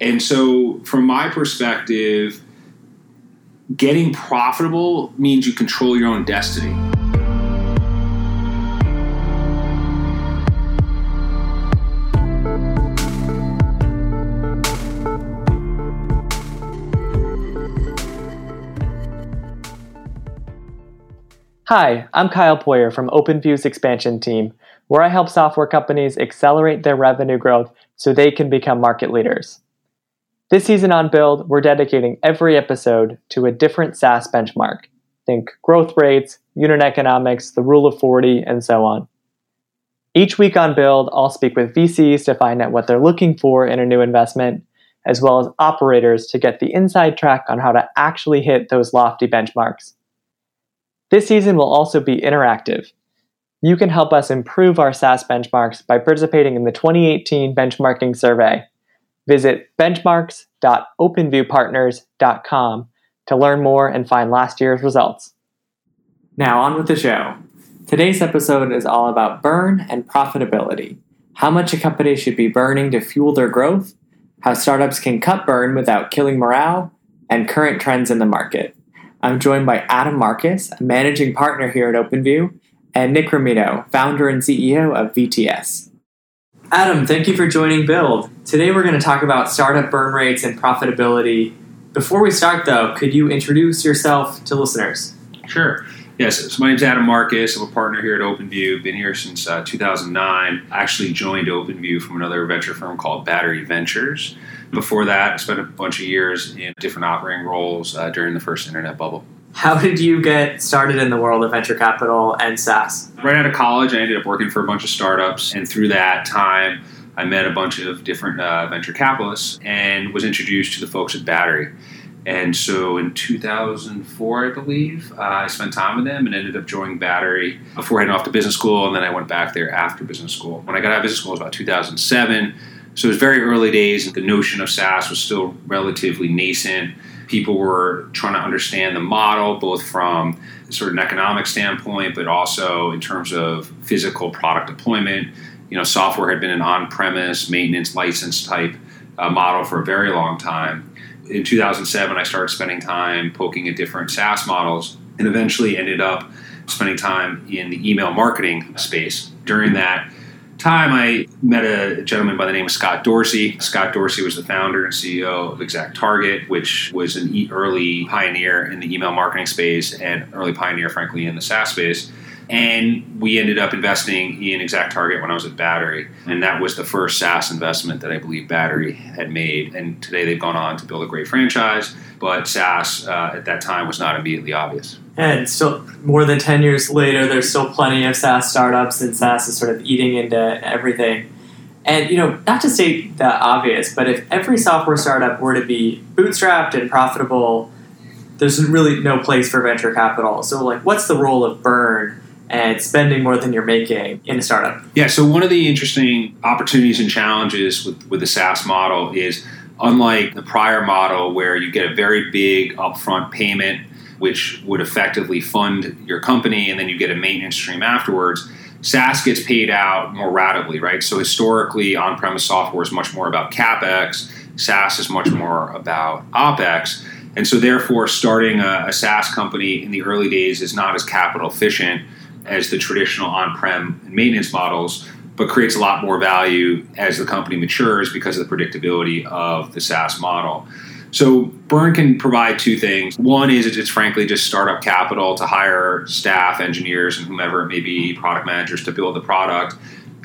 And so, from my perspective, getting profitable means you control your own destiny. Hi, I'm Kyle Poyar from OpenView's expansion team, where I help software companies accelerate their revenue growth so they can become market leaders. This season on Build, we're dedicating every episode to a different SaaS benchmark. Think growth rates, unit economics, the rule of 40, and so on. Each week on Build, I'll speak with VCs to find out what they're looking for in a new investment, as well as operators to get the inside track on how to actually hit those lofty benchmarks. This season will also be interactive. You can help us improve our SaaS benchmarks by participating in the 2018 benchmarking survey. Visit benchmarks.openviewpartners.com to learn more and find last year's results. Now, on with the show. Today's episode is all about burn and profitability. How much a company should be burning to fuel their growth, how startups can cut burn without killing morale, and current trends in the market. I'm joined by Adam Marcus, a managing partner here at OpenView, and Nick Romito, founder and CEO of VTS. Adam, thank you for joining Build. Today we're going to talk about startup burn rates and profitability. Before we start, though, could you introduce yourself to listeners? Sure. Yes, so my name is Adam Marcus. I'm a partner here at OpenView. Been here since uh, 2009. I actually joined OpenView from another venture firm called Battery Ventures. Before that, I spent a bunch of years in different operating roles uh, during the first internet bubble. How did you get started in the world of venture capital and SaaS? Right out of college, I ended up working for a bunch of startups, and through that time, I met a bunch of different uh, venture capitalists and was introduced to the folks at Battery. And so in 2004, I believe, uh, I spent time with them and ended up joining Battery before heading off to business school, and then I went back there after business school. When I got out of business school, it was about 2007. So it was very early days. And the notion of SaaS was still relatively nascent. People were trying to understand the model, both from sort of an economic standpoint, but also in terms of physical product deployment. You know, software had been an on-premise maintenance license type uh, model for a very long time. In 2007, I started spending time poking at different SaaS models, and eventually ended up spending time in the email marketing space. During that time, I met a gentleman by the name of Scott Dorsey. Scott Dorsey was the founder and CEO of Exact Target, which was an early pioneer in the email marketing space and early pioneer, frankly, in the SaaS space. And we ended up investing in Exact Target when I was at Battery. And that was the first SaaS investment that I believe Battery had made. And today they've gone on to build a great franchise, but SaaS uh, at that time was not immediately obvious. And still, more than 10 years later, there's still plenty of SaaS startups, and SaaS is sort of eating into everything. And, you know, not to state the obvious, but if every software startup were to be bootstrapped and profitable, there's really no place for venture capital. So, like, what's the role of burn and spending more than you're making in a startup? Yeah, so one of the interesting opportunities and challenges with, with the SaaS model is unlike the prior model where you get a very big upfront payment, which would effectively fund your company, and then you get a maintenance stream afterwards. SaaS gets paid out more ratably, right? So historically, on-premise software is much more about capex. SaaS is much more about opex, and so therefore, starting a, a SaaS company in the early days is not as capital efficient as the traditional on-prem maintenance models, but creates a lot more value as the company matures because of the predictability of the SaaS model. So Burn can provide two things. One is it's frankly just startup capital to hire staff, engineers, and whomever it may be, product managers to build the product,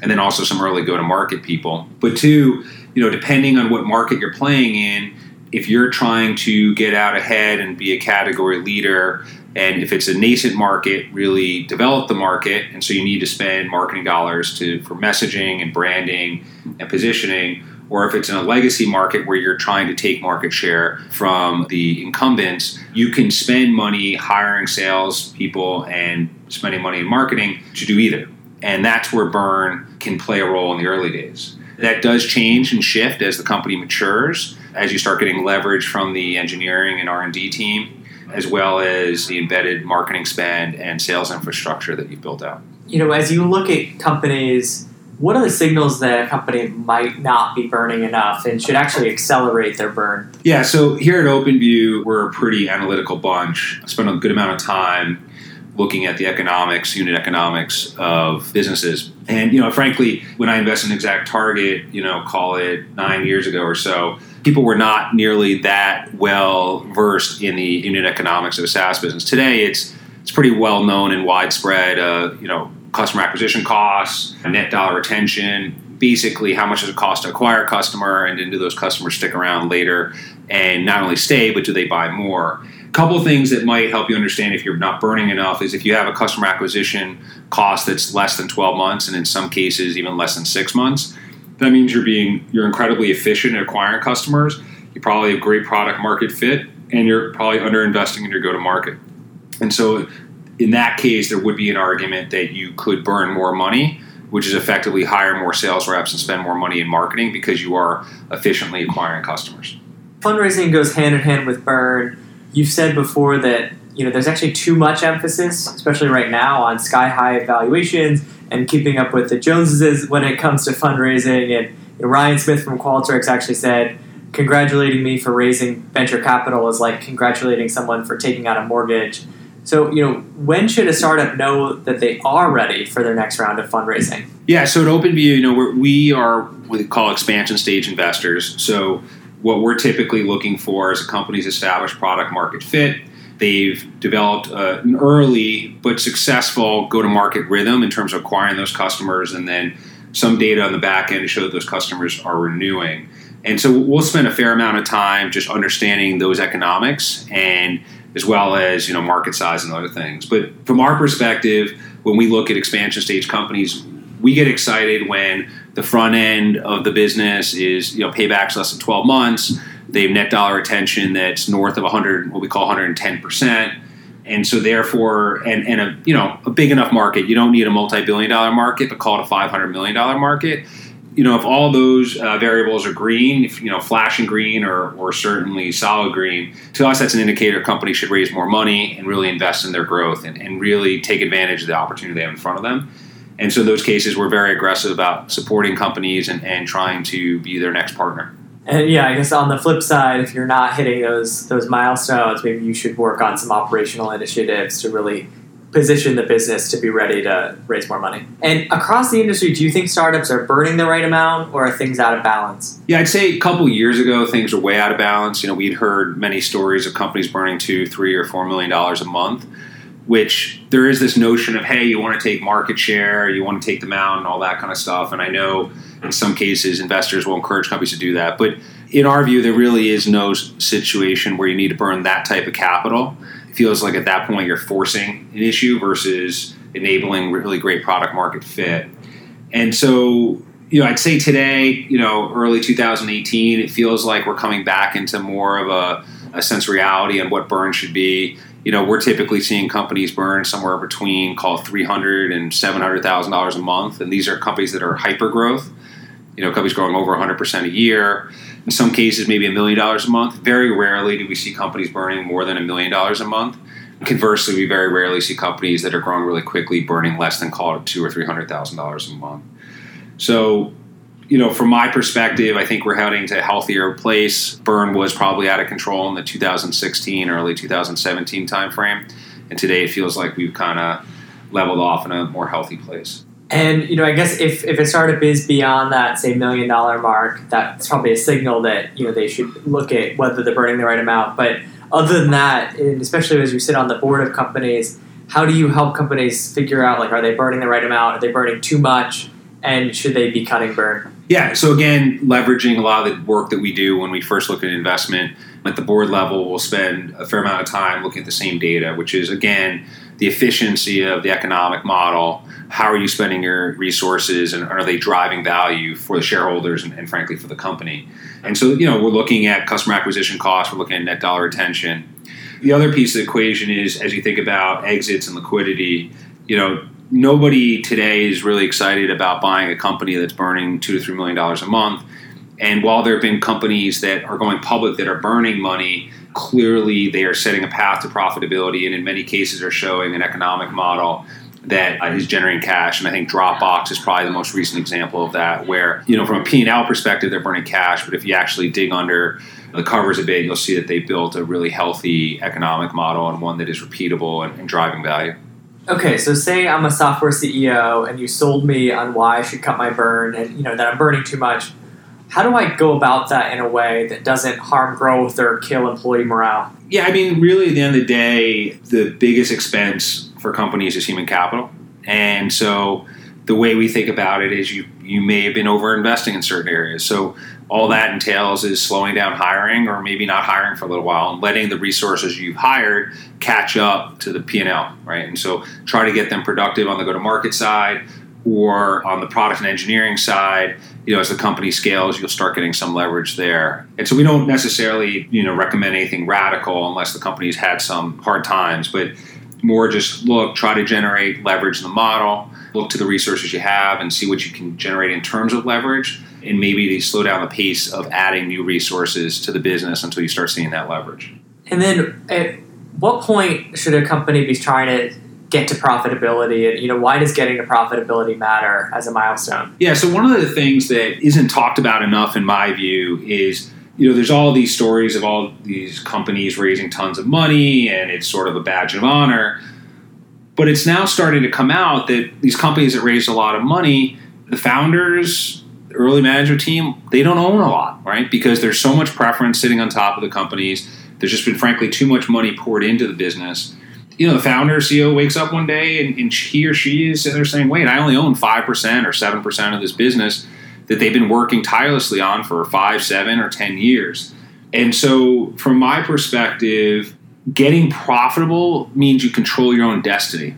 and then also some early go-to-market people. But two, you know, depending on what market you're playing in, if you're trying to get out ahead and be a category leader, and if it's a nascent market, really develop the market, and so you need to spend marketing dollars to for messaging and branding and positioning. Or if it's in a legacy market where you're trying to take market share from the incumbents, you can spend money hiring sales people and spending money in marketing to do either. And that's where burn can play a role in the early days. That does change and shift as the company matures, as you start getting leverage from the engineering and R&D team as well as the embedded marketing spend and sales infrastructure that you've built out. You know, as you look at companies what are the signals that a company might not be burning enough and should actually accelerate their burn? Yeah, so here at OpenView, we're a pretty analytical bunch. I spend a good amount of time looking at the economics, unit economics of businesses. And, you know, frankly, when I invest in Exact Target, you know, call it nine years ago or so, people were not nearly that well versed in the unit economics of a SaaS business. Today, it's it's pretty well known and widespread. Uh, you know, customer acquisition costs, net dollar retention, basically how much does it cost to acquire a customer, and then do those customers stick around later and not only stay, but do they buy more? A couple things that might help you understand if you're not burning enough is if you have a customer acquisition cost that's less than 12 months, and in some cases even less than six months. That means you're being you're incredibly efficient at acquiring customers. You probably have great product market fit, and you're probably under investing in your go to market. And so in that case, there would be an argument that you could burn more money, which is effectively hire more sales reps and spend more money in marketing because you are efficiently acquiring customers. Fundraising goes hand in hand with burn. You've said before that you know there's actually too much emphasis, especially right now, on sky high valuations and keeping up with the Joneses when it comes to fundraising. And you know, Ryan Smith from Qualtrics actually said, "Congratulating me for raising venture capital is like congratulating someone for taking out a mortgage." So, you know, when should a startup know that they are ready for their next round of fundraising? Yeah, so at OpenView, you know, we're, we are what we call expansion stage investors. So, what we're typically looking for is a company's established product market fit. They've developed uh, an early but successful go to market rhythm in terms of acquiring those customers and then some data on the back end to show that those customers are renewing. And so we'll spend a fair amount of time just understanding those economics and as well as you know market size and other things. But from our perspective, when we look at expansion stage companies, we get excited when the front end of the business is you know paybacks less than 12 months. They have net dollar retention that's north of 100, what we call 110 percent. And so, therefore, and, and a you know a big enough market, you don't need a multi-billion dollar market, but call it a 500 million dollar market you know, if all those uh, variables are green, if, you know, flashing green or, or certainly solid green, to us that's an indicator companies should raise more money and really invest in their growth and, and really take advantage of the opportunity they have in front of them. And so those cases, we're very aggressive about supporting companies and, and trying to be their next partner. And yeah, I guess on the flip side, if you're not hitting those those milestones, maybe you should work on some operational initiatives to really position the business to be ready to raise more money. And across the industry, do you think startups are burning the right amount or are things out of balance? Yeah, I'd say a couple years ago things were way out of balance. You know, we'd heard many stories of companies burning two, three, or four million dollars a month. Which there is this notion of, hey, you want to take market share, you want to take them out, and all that kind of stuff. And I know in some cases investors will encourage companies to do that. But in our view, there really is no situation where you need to burn that type of capital feels like at that point you're forcing an issue versus enabling really great product market fit. And so, you know, I'd say today, you know, early 2018, it feels like we're coming back into more of a, a sense reality on what burn should be. You know, we're typically seeing companies burn somewhere between call it 300 and 700 thousand dollars a month, and these are companies that are hyper growth. You know, companies growing over 100 percent a year in some cases, maybe a million dollars a month. Very rarely do we see companies burning more than a million dollars a month. Conversely, we very rarely see companies that are growing really quickly burning less than call it two or three hundred thousand dollars a month. So, you know, from my perspective, I think we're heading to a healthier place. Burn was probably out of control in the 2016, early 2017 timeframe, and today it feels like we've kind of leveled off in a more healthy place. And you know, I guess if, if a startup is beyond that say million dollar mark, that's probably a signal that you know they should look at whether they're burning the right amount. But other than that, and especially as you sit on the board of companies, how do you help companies figure out like are they burning the right amount? Are they burning too much? And should they be cutting burn? Yeah, so again, leveraging a lot of the work that we do when we first look at investment at the board level, we'll spend a fair amount of time looking at the same data, which is again the efficiency of the economic model. How are you spending your resources, and are they driving value for the shareholders and, and frankly for the company? And so, you know, we're looking at customer acquisition costs, we're looking at net dollar retention. The other piece of the equation is as you think about exits and liquidity, you know, nobody today is really excited about buying a company that's burning two to three million dollars a month. And while there have been companies that are going public that are burning money, clearly they are setting a path to profitability and in many cases are showing an economic model that uh, is generating cash. And I think Dropbox is probably the most recent example of that, where, you know, from a P&L perspective, they're burning cash. But if you actually dig under the covers a bit, you'll see that they built a really healthy economic model and one that is repeatable and, and driving value. Okay, so say I'm a software CEO and you sold me on why I should cut my burn and, you know, that I'm burning too much. How do I go about that in a way that doesn't harm growth or kill employee morale? Yeah, I mean, really, at the end of the day, the biggest expense for companies is human capital. And so the way we think about it is you, you may have been over investing in certain areas. So all that entails is slowing down hiring or maybe not hiring for a little while and letting the resources you've hired catch up to the P&L, right? And so try to get them productive on the go-to-market side or on the product and engineering side you know as the company scales you'll start getting some leverage there. And so we don't necessarily you know recommend anything radical unless the company's had some hard times but more just look try to generate leverage in the model look to the resources you have and see what you can generate in terms of leverage and maybe to slow down the pace of adding new resources to the business until you start seeing that leverage. And then at what point should a company be trying to get to profitability? And you know why does getting to profitability matter as a milestone? Yeah so one of the things that isn't talked about enough in my view is you know there's all these stories of all these companies raising tons of money and it's sort of a badge of honor. But it's now starting to come out that these companies that raised a lot of money the founders the early management team they don't own a lot right? Because there's so much preference sitting on top of the companies. There's just been frankly too much money poured into the business you know, the founder CEO wakes up one day and, and he or she is they're saying, "Wait, I only own five percent or seven percent of this business that they've been working tirelessly on for five, seven, or ten years." And so, from my perspective, getting profitable means you control your own destiny,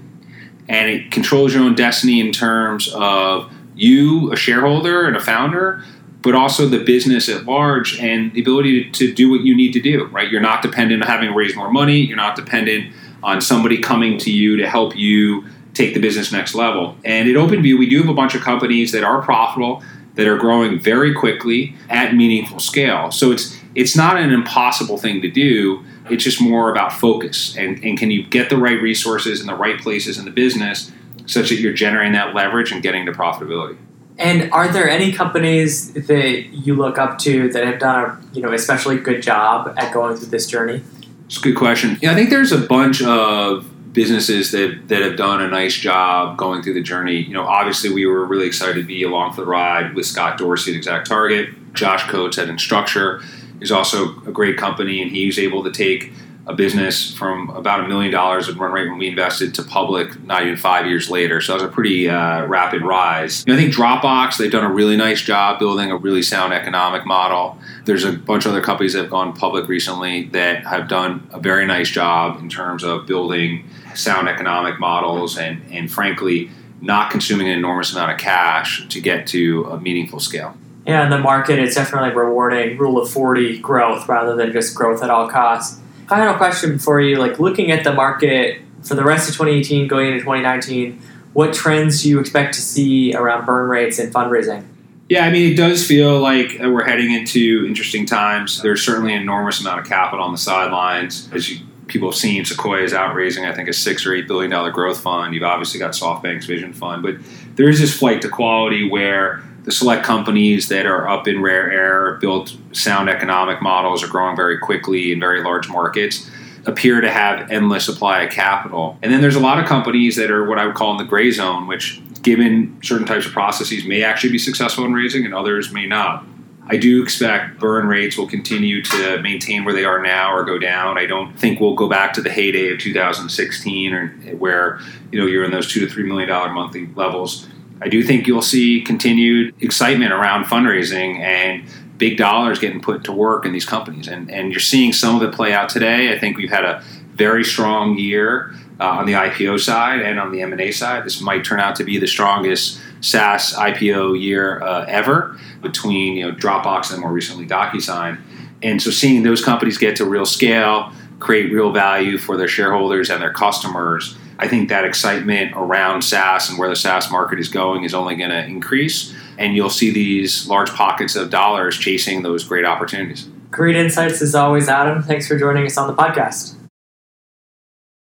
and it controls your own destiny in terms of you, a shareholder and a founder, but also the business at large and the ability to, to do what you need to do. Right? You're not dependent on having raised more money. You're not dependent on somebody coming to you to help you take the business next level. And at OpenView, we do have a bunch of companies that are profitable, that are growing very quickly at meaningful scale. So it's it's not an impossible thing to do. It's just more about focus and, and can you get the right resources in the right places in the business such that you're generating that leverage and getting to profitability. And are there any companies that you look up to that have done a you know especially good job at going through this journey? It's a good question. Yeah, I think there's a bunch of businesses that, that have done a nice job going through the journey. You know, obviously we were really excited to be along for the ride with Scott Dorsey at Exact Target. Josh Coates at Instructure is also a great company, and he was able to take – a business from about a million dollars of run rate when we invested to public not even five years later. So that was a pretty uh, rapid rise. I think Dropbox, they've done a really nice job building a really sound economic model. There's a bunch of other companies that have gone public recently that have done a very nice job in terms of building sound economic models and, and frankly, not consuming an enormous amount of cash to get to a meaningful scale. Yeah, in the market, it's definitely rewarding rule of 40 growth rather than just growth at all costs final question for you like looking at the market for the rest of 2018 going into 2019 what trends do you expect to see around burn rates and fundraising? Yeah i mean it does feel like uh, we're heading into interesting times. There's certainly an enormous amount of capital on the sidelines. As you people have seen sequoia is out raising i think a six or eight billion dollar growth fund. You've obviously got softbank's vision fund. But there is this flight to quality where the select companies that are up in rare air, built sound economic models, are growing very quickly in very large markets, appear to have endless supply of capital. And then there's a lot of companies that are what I would call in the gray zone, which, given certain types of processes, may actually be successful in raising and others may not. I do expect burn rates will continue to maintain where they are now or go down. I don't think we'll go back to the heyday of 2016 or where you know you're in those two to three million dollar monthly levels. I do think you'll see continued excitement around fundraising and big dollars getting put to work in these companies. And, and you're seeing some of it play out today. I think we've had a very strong year uh, on the IPO side and on the M&A side. This might turn out to be the strongest SaaS IPO year uh, ever between you know Dropbox and more recently DocuSign. And so seeing those companies get to real scale, create real value for their shareholders and their customers – I think that excitement around SaaS and where the SaaS market is going is only going to increase. And you'll see these large pockets of dollars chasing those great opportunities. Great insights as always, Adam. Thanks for joining us on the podcast.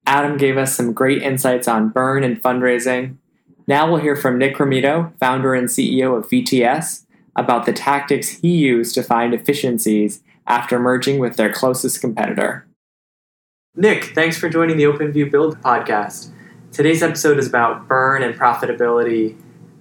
Adam gave us some great insights on burn and fundraising. Now we'll hear from Nick Romito, founder and CEO of VTS, about the tactics he used to find efficiencies after merging with their closest competitor. Nick, thanks for joining the OpenView Build podcast. Today's episode is about burn and profitability.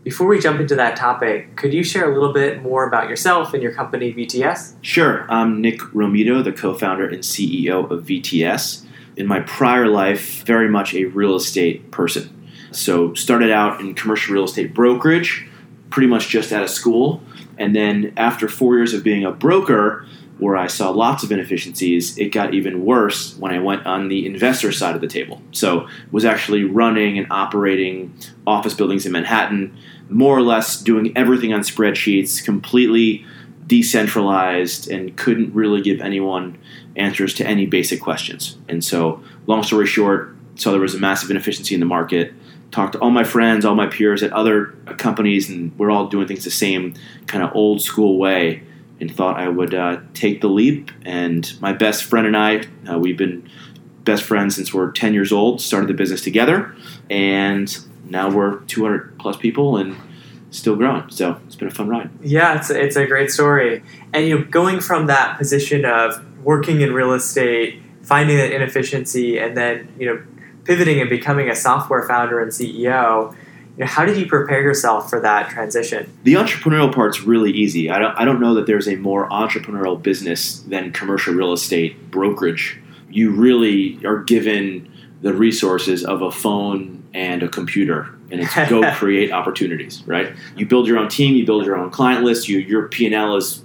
Before we jump into that topic, could you share a little bit more about yourself and your company, VTS? Sure. I'm Nick Romito, the co founder and CEO of VTS. In my prior life, very much a real estate person. So, started out in commercial real estate brokerage, pretty much just out of school. And then, after four years of being a broker, where I saw lots of inefficiencies, it got even worse when I went on the investor side of the table. So, was actually running and operating office buildings in Manhattan, more or less doing everything on spreadsheets, completely decentralized, and couldn't really give anyone answers to any basic questions. And so, long story short, saw there was a massive inefficiency in the market. Talked to all my friends, all my peers at other companies, and we're all doing things the same kind of old school way and thought I would uh, take the leap. And my best friend and I, uh, we've been best friends since we're 10 years old, started the business together, and now we're 200 plus people and still growing. So it's been a fun ride. Yeah, it's a, it's a great story. And you know, going from that position of working in real estate, finding that inefficiency, and then you know, pivoting and becoming a software founder and CEO how did you prepare yourself for that transition? The entrepreneurial part's really easy. I don't, I don't know that there's a more entrepreneurial business than commercial real estate brokerage. You really are given the resources of a phone and a computer, and it's go create opportunities. Right? You build your own team, you build your own client list. You, your P and L is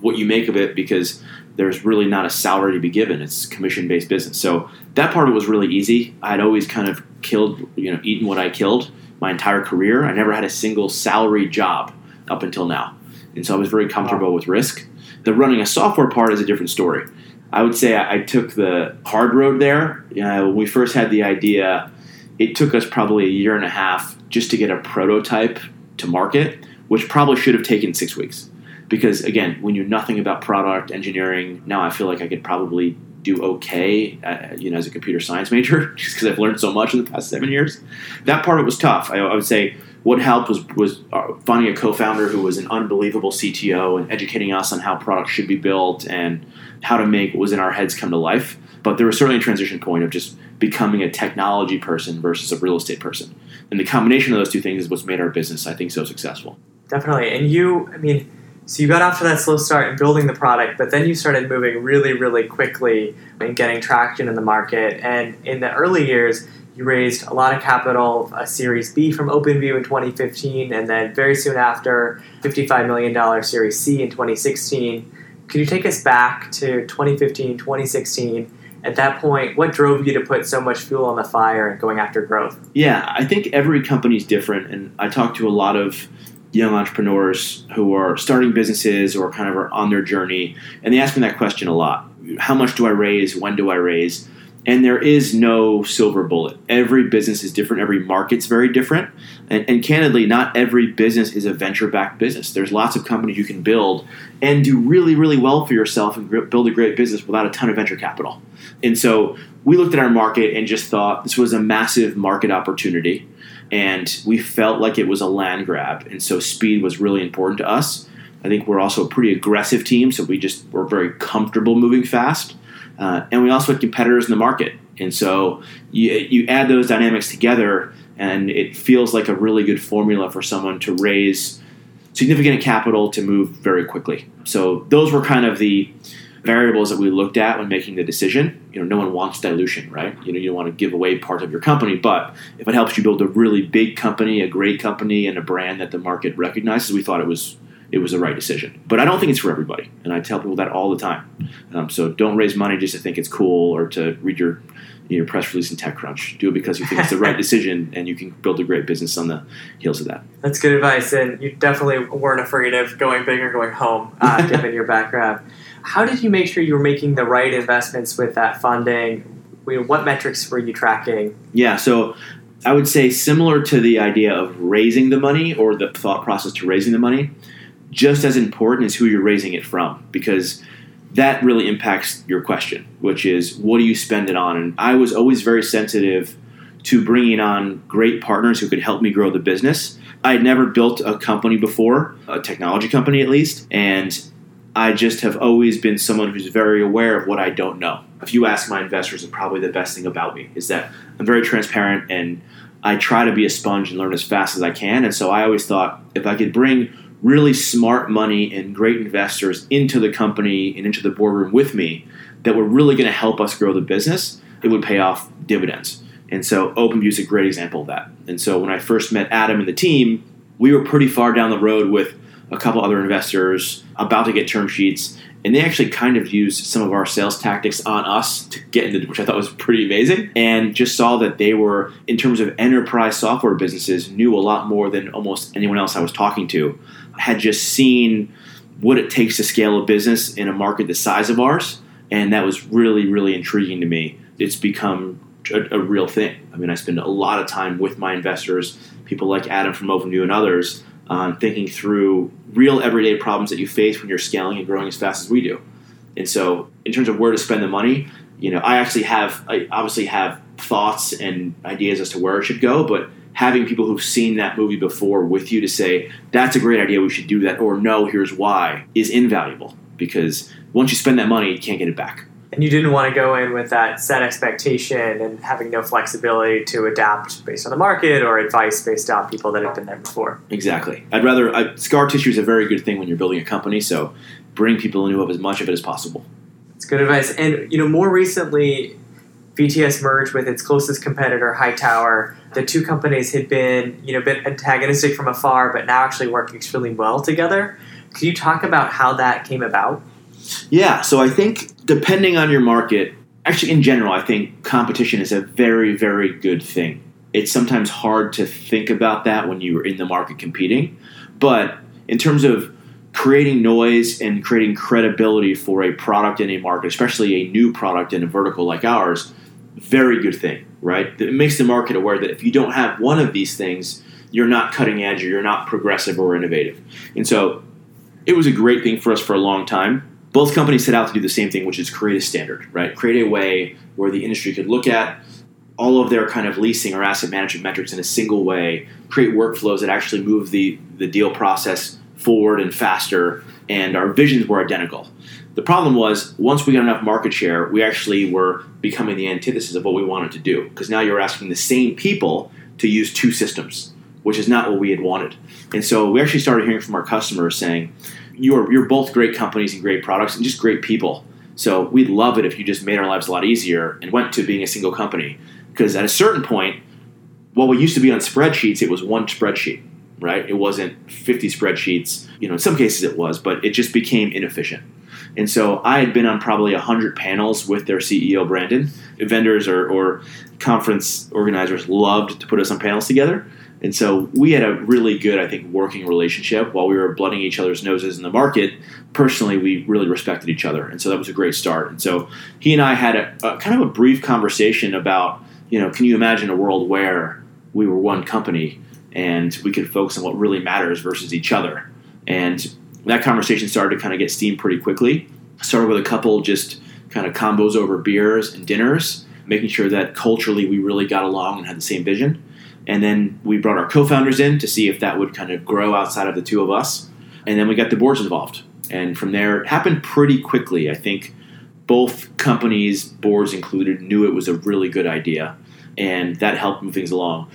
what you make of it because there's really not a salary to be given. It's commission based business. So that part of it was really easy. I'd always kind of killed, you know, eaten what I killed my entire career. I never had a single salary job up until now. And so I was very comfortable with risk. The running a software part is a different story. I would say I, took the hard road there. You know, when we first had the idea, it took us probably a year and a half just to get a prototype to market, which probably should have taken six weeks. Because again, we knew nothing about product engineering. Now I feel like I could probably do okay, uh, you know, as a computer science major, just because I've learned so much in the past seven years. That part of it was tough. I, I would say what helped was was uh, finding a co-founder who was an unbelievable CTO and educating us on how products should be built and how to make what was in our heads come to life. But there was certainly a transition point of just becoming a technology person versus a real estate person, and the combination of those two things is what's made our business, I think, so successful. Definitely, and you, I mean so you got off to that slow start in building the product, but then you started moving really, really quickly and getting traction in the market. And in the early years, you raised a lot of capital, a Series B from OpenView in 2015, and then very soon after, $55 million Series C in 2016. Could you take us back to 2015, 2016? At that point, what drove you to put so much fuel on the fire and going after growth? Yeah, I think every company is different, and I talk to a lot of young entrepreneurs who are starting businesses or kind of are on their journey, and they ask me that question a lot. How much do I raise? When do I raise? And there is no silver bullet. Every business is different. Every market's very different. And, and candidly, not every business is a venture backed business. There's lots of companies you can build and do really, really well for yourself and build a great business without a ton of venture capital. And so we looked at our market and just thought this was a massive market opportunity and we felt like it was a land grab, and so speed was really important to us. I think we're also a pretty aggressive team, so we just were very comfortable moving fast, uh, and we also had competitors in the market, and so you, you add those dynamics together, and it feels like a really good formula for someone to raise significant capital to move very quickly. So those were kind of the variables that we looked at when making the decision. You know, no one wants dilution, right? You know, you don't want to give away part of your company, but if it helps you build a really big company, a great company, and a brand that the market recognizes, we thought it was it was the right decision. But I don't think it's for everybody, and I tell people that all the time. Um, so don't raise money just to think it's cool or to read your your press release in TechCrunch. Do it because you think it's the right decision, and you can build a great business on the heels of that. That's good advice, and you definitely weren't afraid of going big or going home, uh, given your background. How did you make sure you were making the right investments with that funding? What metrics were you tracking? Yeah, so I would say similar to the idea of raising the money or the thought process to raising the money, just as important is who you're raising it from. Because that really impacts your question, which is what do you spend it on? And I was always very sensitive to bringing on great partners who could help me grow the business. I had never built a company before, a technology company at least, and I just have always been someone who's very aware of what I don't know. If you ask my investors, it's probably the best thing about me is that I'm very transparent and I try to be a sponge and learn as fast as I can. And so I always thought if I could bring really smart money and great investors into the company and into the boardroom with me that were really going to help us grow the business, it would pay off dividends. And so OpenView is a great example of that. And so when I first met Adam and the team, we were pretty far down the road with a couple other investors about to get term sheets and they actually kind of used some of our sales tactics on us to get into which I thought was pretty amazing and just saw that they were in terms of enterprise software businesses knew a lot more than almost anyone else I was talking to. Had just seen what it takes to scale a business in a market the size of ours and that was really really intriguing to me. It's become a, a real thing. I mean I spend a lot of time with my investors people like Adam from OpenView and others on thinking through real everyday problems that you face when you're scaling and growing as fast as we do. And so, in terms of where to spend the money, you know, I actually have, I obviously have thoughts and ideas as to where it should go, but having people who've seen that movie before with you to say, that's a great idea, we should do that, or no, here's why, is invaluable because once you spend that money, you can't get it back and you didn't want to go in with that set expectation and having no flexibility to adapt based on the market or advice based on people that have been there before. Exactly. I'd rather I, scar tissue is a very good thing when you're building a company. So bring people into it as much of it as possible. It's good advice. And you know, more recently, VTS merged with its closest competitor, Hightower. The two companies had been, you know, been antagonistic from afar, but now actually work extremely well together. Could you talk about how that came about? Yeah, so I think depending on your market, actually in general, I think competition is a very, very good thing. It's sometimes hard to think about that when you are in the market competing, but in terms of creating noise and creating credibility for a product in a market, especially a new product in a vertical like ours, very good thing, right? It makes the market aware that if you don't have one of these things, you're not cutting edge or you're not progressive or innovative. And so it was a great thing for us for a long time both companies set out to do the same thing, which is create a standard, right? Create a way where the industry could look at all of their kind of leasing or asset management metrics in a single way, create workflows that actually move the, the deal process forward and faster, and our visions were identical. The problem was once we got enough market share, we actually were becoming the antithesis of what we wanted to do because now you're asking the same people to use two systems, which is not what we had wanted. And so we actually started hearing from our customers saying, you're you're both great companies and great products and just great people. So we'd love it if you just made our lives a lot easier and went to being a single company. Because at a certain point, what we used to be on spreadsheets, it was one spreadsheet, right? It wasn't 50 spreadsheets. You know, in some cases it was, but it just became inefficient. And so I had been on probably 100 panels with their CEO, Brandon. Vendors or, or conference organizers loved to put us on panels together. And so we had a really good, I think, working relationship while we were blooding each other's noses in the market. Personally, we really respected each other, and so that was a great start. And so he and I had a, a kind of a brief conversation about, you know, can you imagine a world where we were one company and we could focus on what really matters versus each other? And that conversation started to kind of get steam pretty quickly. Started with a couple just kind of combos over beers and dinners, making sure that culturally we really got along and had the same vision and then we brought our co-founders in to see if that would kind of grow outside of the two of us. And then we got the boards involved. And from there, it happened pretty quickly. I think both companies, boards included, knew it was a really good idea, and that helped move things along.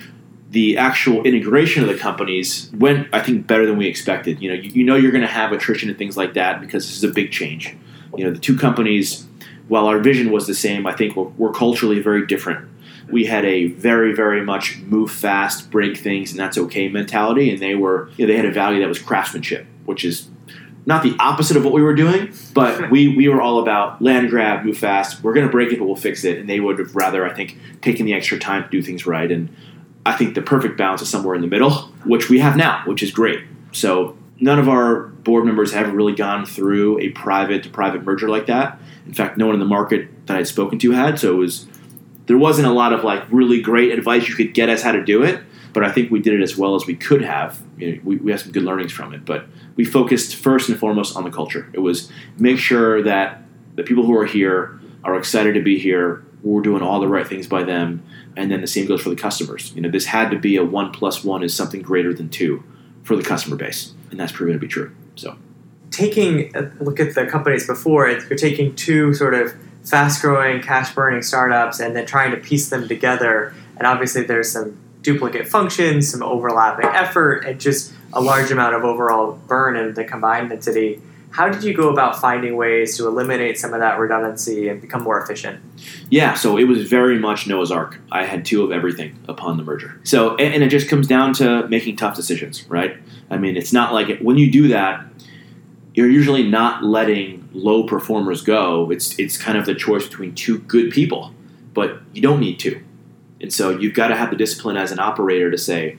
The actual integration of the companies went, I think, better than we expected. You know, you, you know you're going to have attrition and things like that because this is a big change. You know, the two companies, while our vision was the same, I think we're, we're culturally very different we had a very very much move fast break things and that's okay mentality. And they were you know, they had a value that was craftsmanship which is not the opposite of what we were doing but we, we were all about land grab move fast we're going to break it but we'll fix it. And they would have rather i think taken the extra time to do things right. And i think the perfect balance is somewhere in the middle which we have now which is great. So none of our board members have really gone through a private to private merger like that. In fact no one in the market that i'd spoken to had. So it was there wasn't a lot of like really great advice you could get us how to do it, but I think we did it as well as we could have. You know, we, we have some good learnings from it, but we focused first and foremost on the culture. It was make sure that the people who are here are excited to be here. We're doing all the right things by them, and then the same goes for the customers. You know, this had to be a one plus one is something greater than two for the customer base, and that's proven to be true. So, taking a look at the companies before, you're taking two sort of fast growing, cash burning startups and then trying to piece them together. And obviously, there's some duplicate functions, some overlapping effort, and just a large amount of overall burn in the combined entity. How did you go about finding ways to eliminate some of that redundancy and become more efficient? Yeah, so it was very much Noah's Ark. I had two of everything upon the merger. So, and, it just comes down to making tough decisions, right? I mean, it's not like it, when you do that, you're usually not letting low performers go. It's it's kind of the choice between two good people, but you don't need to. And so you've got to have the discipline as an operator to say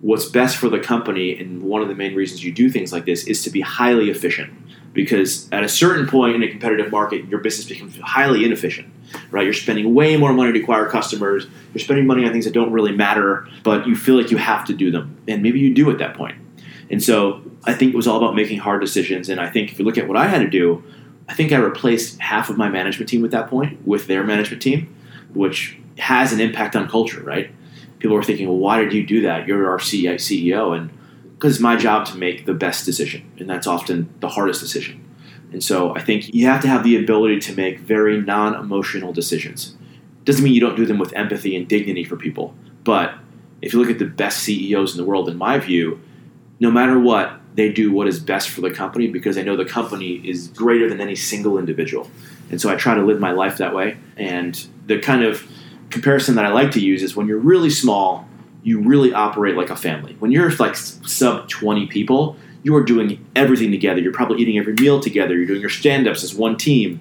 what's best for the company. And one of the main reasons you do things like this is to be highly efficient. Because at a certain point in a competitive market, your business becomes highly inefficient, right? You're spending way more money to acquire customers. You're spending money on things that don't really matter, but you feel like you have to do them. And maybe you do at that point. And so I think it was all about making hard decisions. And I think if you look at what I had to do, I think I replaced half of my management team at that point with their management team, which has an impact on culture, right? People were thinking, well, why did you do that? You're our CEO. And because it's my job to make the best decision. And that's often the hardest decision. And so I think you have to have the ability to make very non emotional decisions. Doesn't mean you don't do them with empathy and dignity for people. But if you look at the best CEOs in the world, in my view, no matter what, they do what is best for the company because they know the company is greater than any single individual. And so I try to live my life that way. And the kind of comparison that I like to use is when you're really small, you really operate like a family. When you're like sub 20 people, you are doing everything together. You're probably eating every meal together. You're doing your stand ups as one team.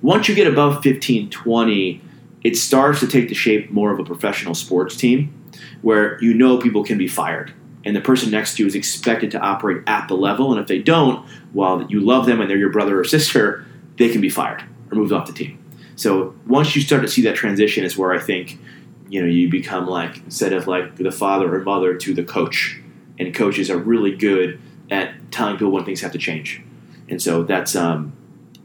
Once you get above 15, 20, it starts to take the shape more of a professional sports team where you know people can be fired and the person next to you is expected to operate at the level. And if they don't, while you love them and they're your brother or sister, they can be fired or moved off the team. So once you start to see that transition, is where I think you know you become like instead of like the father or mother to the coach, and coaches are really good at telling people when things have to change. And so that's um,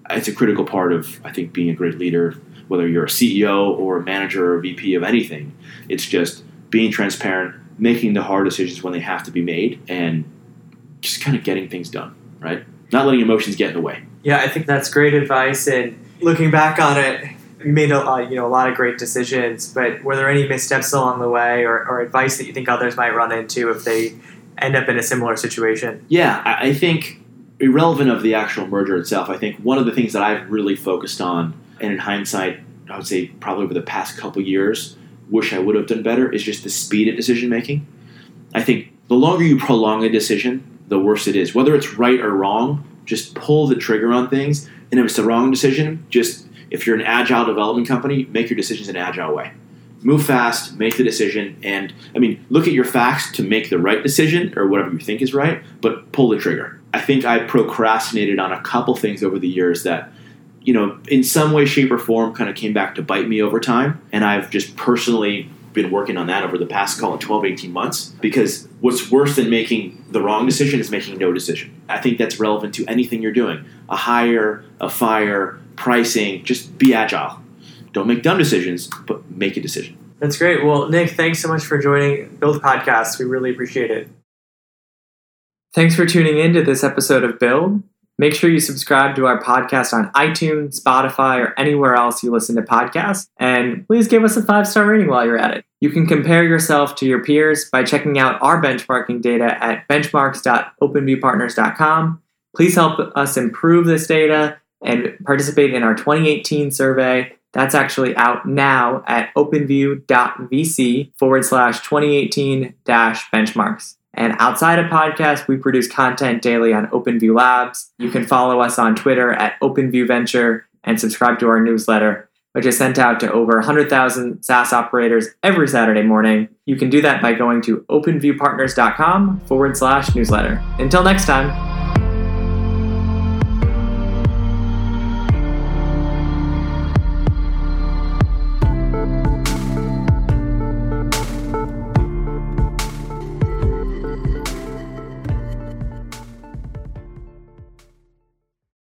it's a critical part of I think being a great leader, whether you're a CEO or a manager or a VP of anything. It's just being transparent, making the hard decisions when they have to be made and just kind of getting things done, right? Not letting emotions get in the way. Yeah, I think that's great advice. And looking back on it, you made a uh, you know a lot of great decisions. But were there any missteps along the way, or, or advice that you think others might run into if they end up in a similar situation? Yeah, I think irrelevant of the actual merger itself, I think one of the things that I've really focused on, and in hindsight, I would say probably over the past couple years, wish I would have done better is just the speed of decision making. I think the longer you prolong a decision, the worse it is. Whether it's right or wrong, just pull the trigger on things. And if it's the wrong decision, just if you're an agile development company, make your decisions in an agile way. Move fast, make the decision, and I mean, look at your facts to make the right decision or whatever you think is right, but pull the trigger. I think I procrastinated on a couple things over the years that you know, in some way, shape, or form, kind of came back to bite me over time. And I've just personally been working on that over the past, call it 12, 18 months. Because what's worse than making the wrong decision is making no decision. I think that's relevant to anything you're doing a hire, a fire, pricing, just be agile. Don't make dumb decisions, but make a decision. That's great. Well, Nick, thanks so much for joining Build Podcast. We really appreciate it. Thanks for tuning in to this episode of Build. Make sure you subscribe to our podcast on iTunes, Spotify, or anywhere else you listen to podcasts. And please give us a five star rating while you're at it. You can compare yourself to your peers by checking out our benchmarking data at benchmarks.openviewpartners.com. Please help us improve this data and participate in our 2018 survey. That's actually out now at openview.vc forward slash 2018 dash benchmarks. And outside of podcasts, we produce content daily on OpenView Labs. You can follow us on Twitter at OpenView Venture and subscribe to our newsletter, which is sent out to over 100,000 SaaS operators every Saturday morning. You can do that by going to openviewpartners.com forward slash newsletter. Until next time.